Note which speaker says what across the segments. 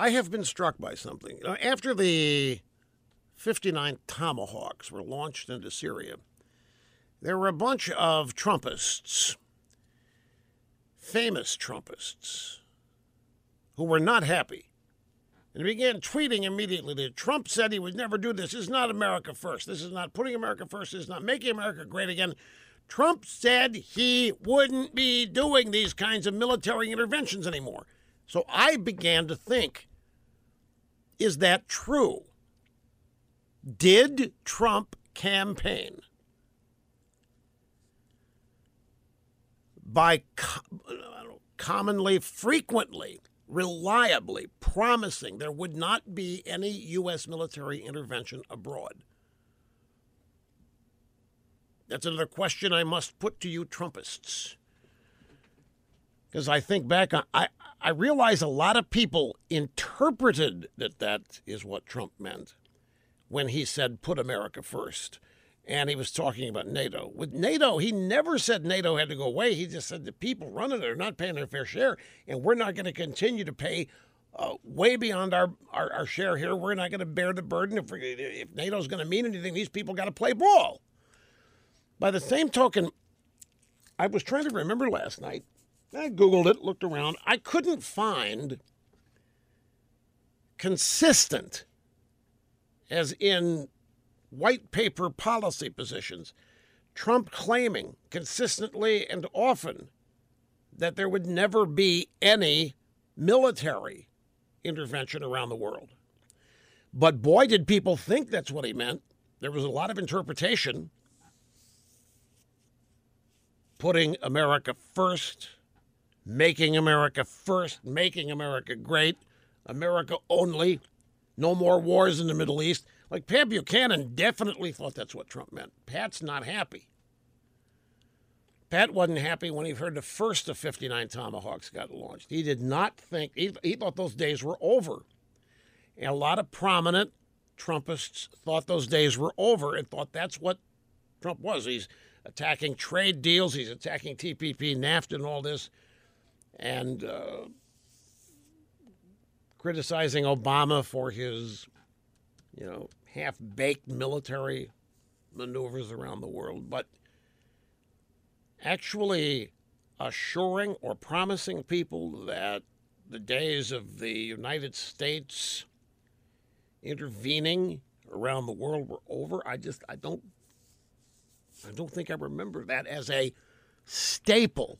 Speaker 1: I have been struck by something. You know, after the 59 Tomahawks were launched into Syria, there were a bunch of Trumpists, famous Trumpists, who were not happy and began tweeting immediately that Trump said he would never do this. This is not America first. This is not putting America first. This is not making America great again. Trump said he wouldn't be doing these kinds of military interventions anymore. So I began to think is that true? Did Trump campaign by commonly, frequently, reliably promising there would not be any U.S. military intervention abroad? That's another question I must put to you, Trumpists. Because I think back, I, I realize a lot of people interpreted that that is what Trump meant when he said, put America first. And he was talking about NATO. With NATO, he never said NATO had to go away. He just said the people running it are not paying their fair share, and we're not going to continue to pay uh, way beyond our, our, our, share here. We're not going to bear the burden. If, if NATO's going to mean anything, these people got to play ball. By the same token, I was trying to remember last night. I Googled it, looked around. I couldn't find consistent, as in white paper policy positions, Trump claiming consistently and often that there would never be any military intervention around the world. But boy, did people think that's what he meant. There was a lot of interpretation putting America first, making America first, making America great, America only, no more wars in the Middle East. Like Pat Buchanan definitely thought that's what Trump meant. Pat's not happy. Pat wasn't happy when he heard the first of 59 Tomahawks got launched. He did not think, he, he thought those days were over. And a lot of prominent Trumpists thought those days were over and thought that's what Trump was. He's attacking trade deals. He's attacking TPP, NAFTA, and all this, and uh, criticizing Obama for his, you know, half-baked military maneuvers around the world, but actually assuring or promising people that the days of the United States intervening around the world were over. I just I don't I don't think I remember that as a staple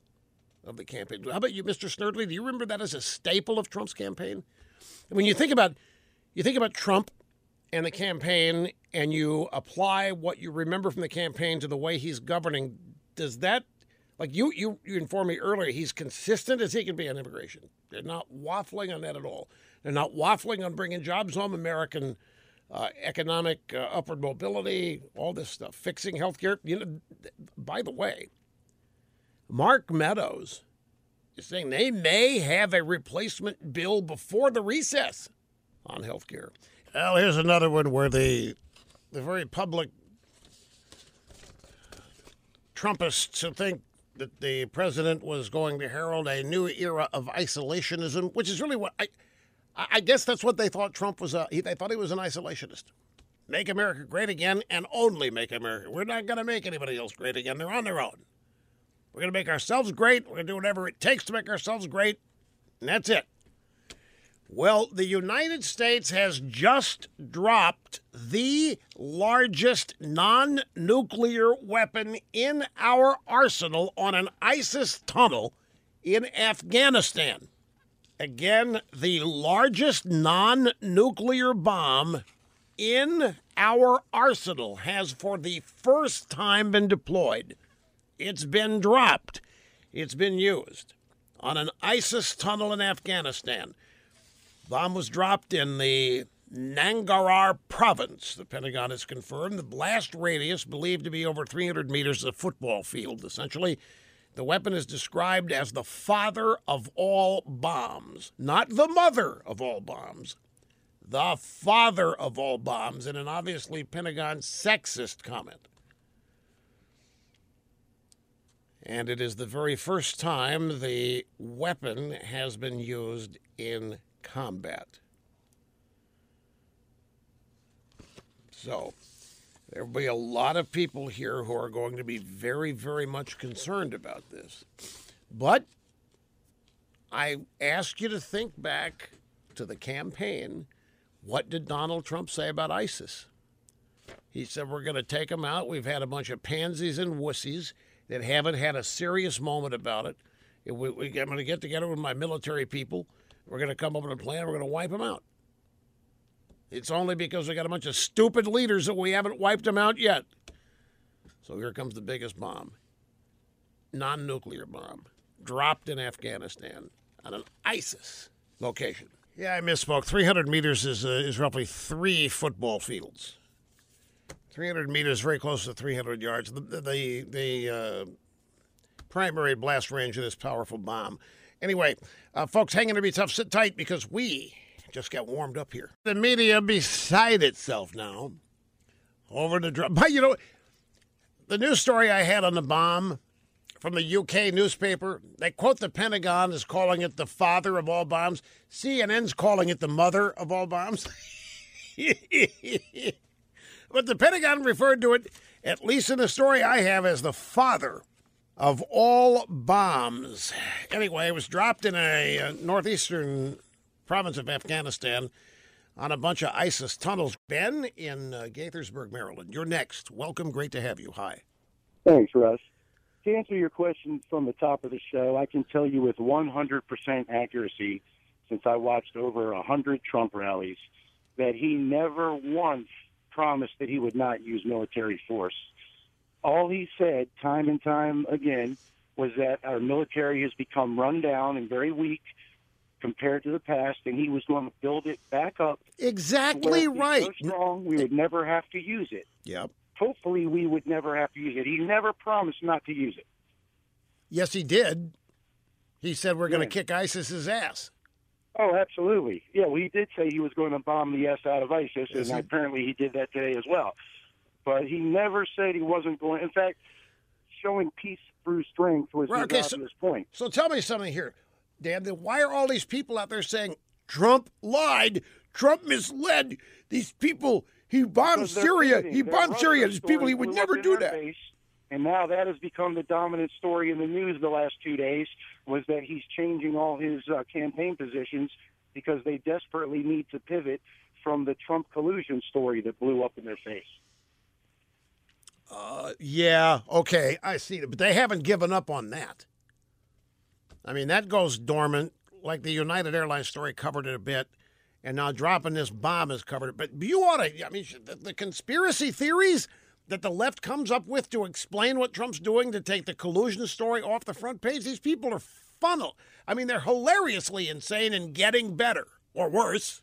Speaker 1: of the campaign. How about you, Mr. Snerdley? Do you remember that as a staple of Trump's campaign? When you think about you think about Trump and the campaign, and you apply what you remember from the campaign to the way he's governing, does that like you you you informed me earlier he's consistent as he can be on immigration. They're not waffling on that at all. They're not waffling on bringing jobs home, American uh, economic uh, upward mobility, all this stuff, fixing healthcare. You know, by the way, Mark Meadows is saying they may have a replacement bill before the recess on healthcare. Well, here's another one where the the very public Trumpists who think that the president was going to herald a new era of isolationism, which is really what I I guess that's what they thought Trump was. Uh, a, they thought he was an isolationist. Make America great again and only make America. We're not going to make anybody else great again. They're on their own. We're going to make ourselves great. We're going to do whatever it takes to make ourselves great. And that's it. Well, the United States has just dropped the largest non nuclear weapon in our arsenal on an ISIS tunnel in Afghanistan. Again, the largest non nuclear bomb in our arsenal has for the first time been deployed. It's been dropped, it's been used on an ISIS tunnel in Afghanistan. Bomb was dropped in the Nangarhar province, the Pentagon has confirmed. The blast radius, believed to be over 300 meters, a football field, essentially. The weapon is described as the father of all bombs, not the mother of all bombs, the father of all bombs, in an obviously Pentagon sexist comment and it is the very first time the weapon has been used in combat. So, there will be a lot of people here who are going to be very, very much concerned about this. But I ask you to think back to the campaign. What did Donald Trump say about ISIS? He said, We're going to take them out. We've had a bunch of pansies and wussies that haven't had a serious moment about it. We, we, I'm going to get together with my military people. We're going to come up with a plan. We're going to wipe them out. It's only because we got a bunch of stupid leaders that we haven't wiped them out yet. So here comes the biggest bomb non nuclear bomb dropped in Afghanistan on an ISIS location. Yeah, I misspoke. 300 meters is, uh, is roughly three football fields. 300 meters, very close to 300 yards. The, the, the uh, primary blast range of this powerful bomb. Anyway, uh, folks, hanging to be tough. Sit tight because we just got warmed up here. The media beside itself now over the drop. But you know, the news story I had on the bomb from the UK newspaper, they quote the Pentagon as calling it the father of all bombs. CNN's calling it the mother of all bombs. but the Pentagon referred to it, at least in the story I have, as the father of all bombs. Anyway, it was dropped in a uh, northeastern province of Afghanistan on a bunch of ISIS tunnels. Ben in uh, Gaithersburg, Maryland, you're next. Welcome. Great to have you. Hi.
Speaker 2: Thanks, Rush. To answer your question from the top of the show, I can tell you with 100% accuracy, since I watched over 100 Trump rallies, that he never once promised that he would not use military force all he said time and time again was that our military has become run down and very weak compared to the past, and he was going to build it back up.
Speaker 1: Exactly right.
Speaker 2: So strong, we would never have to use it.
Speaker 1: Yep.
Speaker 2: Hopefully, we would never have to use it. He never promised not to use it.
Speaker 1: Yes, he did. He said we're going to kick ISIS's ass.
Speaker 2: Oh, absolutely. Yeah, well, he did say he was going to bomb the S out of ISIS, and apparently he did that today as well but he never said he wasn't going. In fact, showing peace through strength was right, his okay, so, point.
Speaker 1: So tell me something here, Dan. Why are all these people out there saying Trump lied? Trump misled these people. He bombed Syria. He bombed Syria. These people. He would never do that. Base,
Speaker 2: and now that has become the dominant story in the news the last two days. Was that he's changing all his uh, campaign positions because they desperately need to pivot from the Trump collusion story that blew up in their face.
Speaker 1: Uh, yeah, okay, I see it, but they haven't given up on that. I mean, that goes dormant, like the United Airlines story covered it a bit, and now dropping this bomb has covered it. But you ought to, I mean, the, the conspiracy theories that the left comes up with to explain what Trump's doing to take the collusion story off the front page, these people are funnel. I mean, they're hilariously insane and getting better or worse.